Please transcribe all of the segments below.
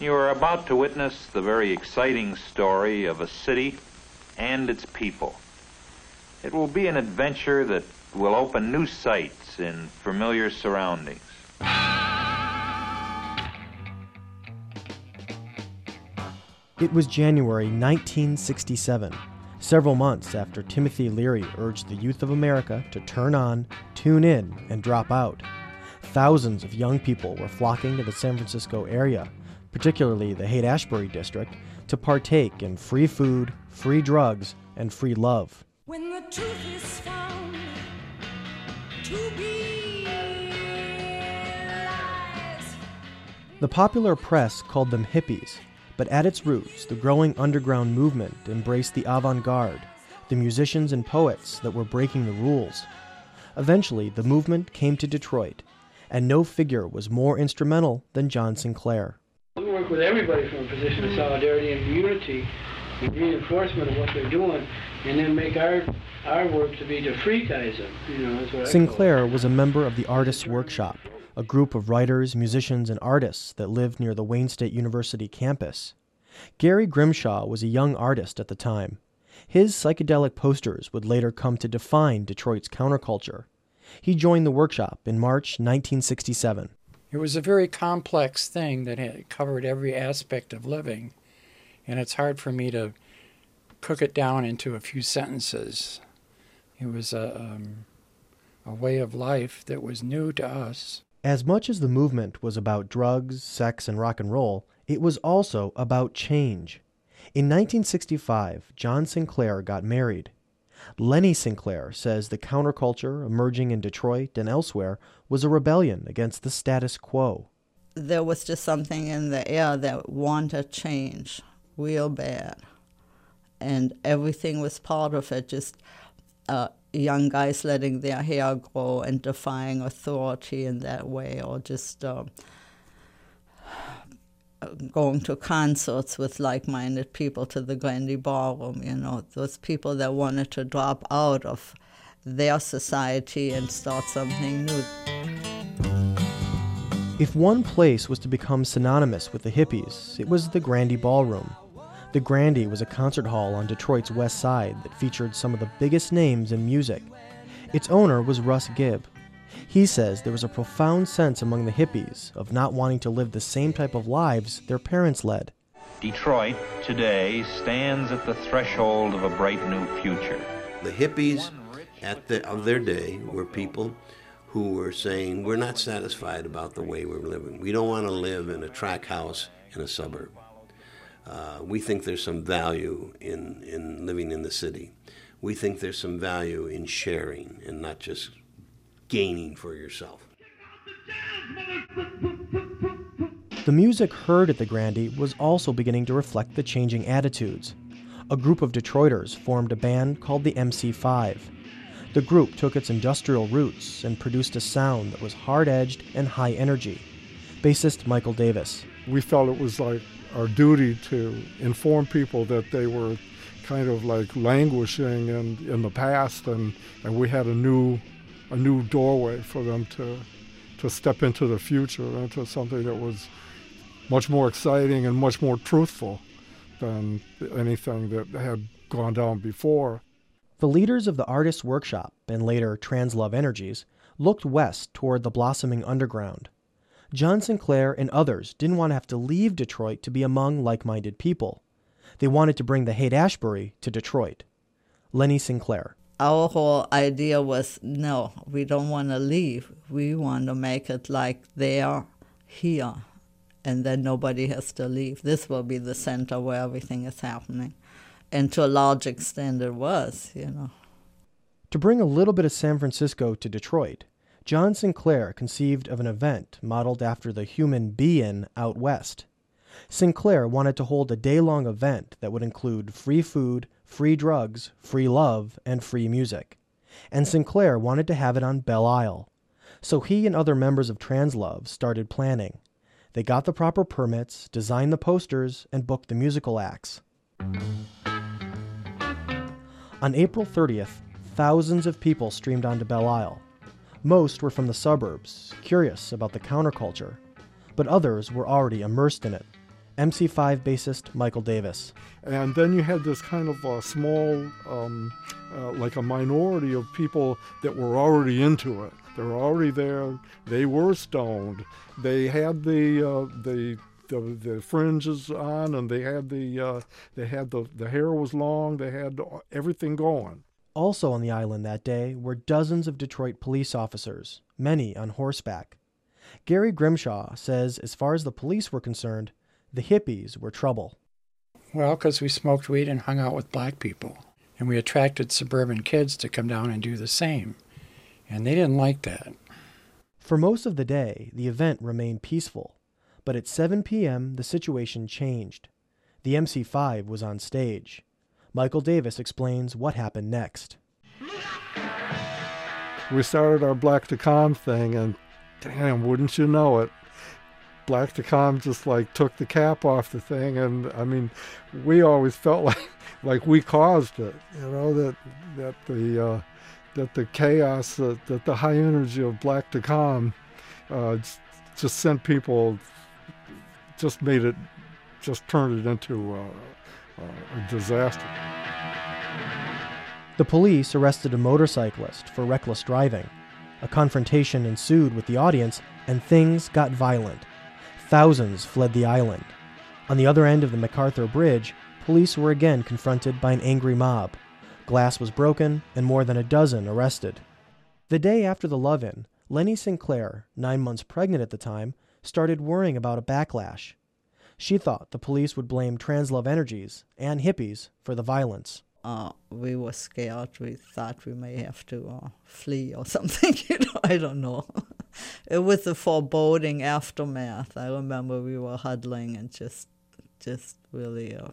You are about to witness the very exciting story of a city and its people. It will be an adventure that will open new sights in familiar surroundings. It was January 1967, several months after Timothy Leary urged the youth of America to turn on, tune in, and drop out. Thousands of young people were flocking to the San Francisco area, particularly the Haight Ashbury district, to partake in free food, free drugs, and free love. When the truth is found to be lies. The popular press called them hippies, but at its roots, the growing underground movement embraced the avant garde, the musicians and poets that were breaking the rules. Eventually, the movement came to Detroit, and no figure was more instrumental than John Sinclair. We work with everybody from a position of mm. solidarity and unity and reinforcement of what they're doing, and then make our our work to be to freetize them. You know, that's what Sinclair it. was a member of the Artists Workshop, a group of writers, musicians, and artists that lived near the Wayne State University campus. Gary Grimshaw was a young artist at the time. His psychedelic posters would later come to define Detroit's counterculture. He joined the workshop in March 1967. It was a very complex thing that covered every aspect of living, and it's hard for me to cook it down into a few sentences. It was a, um, a way of life that was new to us. As much as the movement was about drugs, sex, and rock and roll, it was also about change. In 1965, John Sinclair got married. Leni Sinclair says the counterculture emerging in Detroit and elsewhere was a rebellion against the status quo. there was just something in the air that wanted change real bad. And everything was part of it, just uh, young guys letting their hair grow and defying authority in that way, or just uh, going to concerts with like minded people to the Grande Ballroom, you know, those people that wanted to drop out of their society and start something new. If one place was to become synonymous with the hippies, it was the Grande Ballroom. The Grande was a concert hall on Detroit's west side that featured some of the biggest names in music. Its owner was Russ Gibb. He says there was a profound sense among the hippies of not wanting to live the same type of lives their parents led. Detroit today stands at the threshold of a bright new future. The hippies at the, of their day were people who were saying, We're not satisfied about the way we're living. We don't want to live in a track house in a suburb. Uh, we think there's some value in, in living in the city. We think there's some value in sharing and not just gaining for yourself. The music heard at the Grande was also beginning to reflect the changing attitudes. A group of Detroiters formed a band called the MC5. The group took its industrial roots and produced a sound that was hard edged and high energy. Bassist Michael Davis. we felt it was like our duty to inform people that they were kind of like languishing in, in the past and, and we had a new a new doorway for them to to step into the future into something that was much more exciting and much more truthful than anything that had gone down before. The leaders of the Artists Workshop and later Translove Energies looked west toward the blossoming underground. John Sinclair and others didn't want to have to leave Detroit to be among like minded people. They wanted to bring the Haight Ashbury to Detroit. Leni Sinclair. Our whole idea was no, we don't want to leave. We want to make it like they're here, and then nobody has to leave. This will be the center where everything is happening. And to a large extent, it was, you know. To bring a little bit of San Francisco to Detroit, John Sinclair conceived of an event modeled after the human be-in out west. Sinclair wanted to hold a day-long event that would include free food, free drugs, free love, and free music. And Sinclair wanted to have it on Belle Isle. So he and other members of Translove started planning. They got the proper permits, designed the posters, and booked the musical acts. On April 30th, thousands of people streamed onto Belle Isle. Most were from the suburbs, curious about the counterculture, but others were already immersed in it. MC5 bassist Michael Davis. And then you had this kind of a small, um, uh, like a minority of people that were already into it. They were already there. They were stoned. They had the uh, the, the the fringes on, and they had the uh, they had the the hair was long. They had everything going. Also on the island that day were dozens of Detroit police officers, many on horseback. Gary Grimshaw says, as far as the police were concerned, the hippies were trouble. Well, because we smoked weed and hung out with black people. And we attracted suburban kids to come down and do the same. And they didn't like that. For most of the day, the event remained peaceful. But at 7 p.m., the situation changed. The MC5 was on stage. Michael Davis explains what happened next. We started our Black to Comm thing, and damn, wouldn't you know it, Black to Comm just like took the cap off the thing, and I mean, we always felt like like we caused it, you know that that the uh, that the chaos, that, that the high energy of Black to Comm, uh, just sent people, just made it, just turned it into uh, uh, a disaster. The police arrested a motorcyclist for reckless driving. A confrontation ensued with the audience, and things got violent. Thousands fled the island. On the other end of the MacArthur Bridge, police were again confronted by an angry mob. Glass was broken, and more than a dozen arrested. The day after the love in, Leni Sinclair, nine months pregnant at the time, started worrying about a backlash. She thought the police would blame Translove Energies and hippies for the violence uh, we were scared. We thought we may have to uh, flee or something. you know, I don't know. It was a foreboding aftermath. I remember we were huddling and just, just really uh,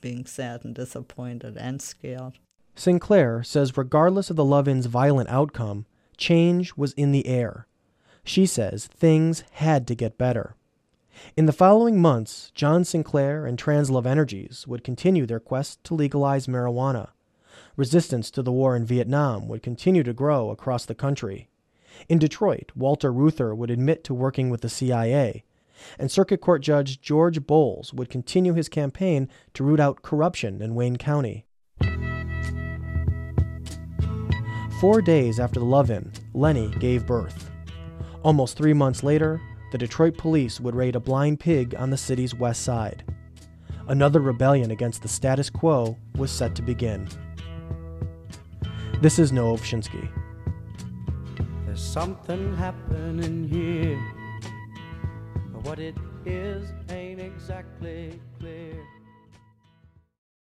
being sad and disappointed and scared. Sinclair says, regardless of the love-in's violent outcome, change was in the air. She says things had to get better. In the following months, John Sinclair and Translove Energies would continue their quest to legalize marijuana. Resistance to the war in Vietnam would continue to grow across the country. In Detroit, Walter Reuther would admit to working with the CIA, and Circuit Court Judge George Bowles would continue his campaign to root out corruption in Wayne County. Four days after the love in, Leni gave birth. Almost three months later, the Detroit police would raid a blind pig on the city's west side. Another rebellion against the status quo was set to begin. This is Noah. There's something happening here, but what it is ain't exactly clear.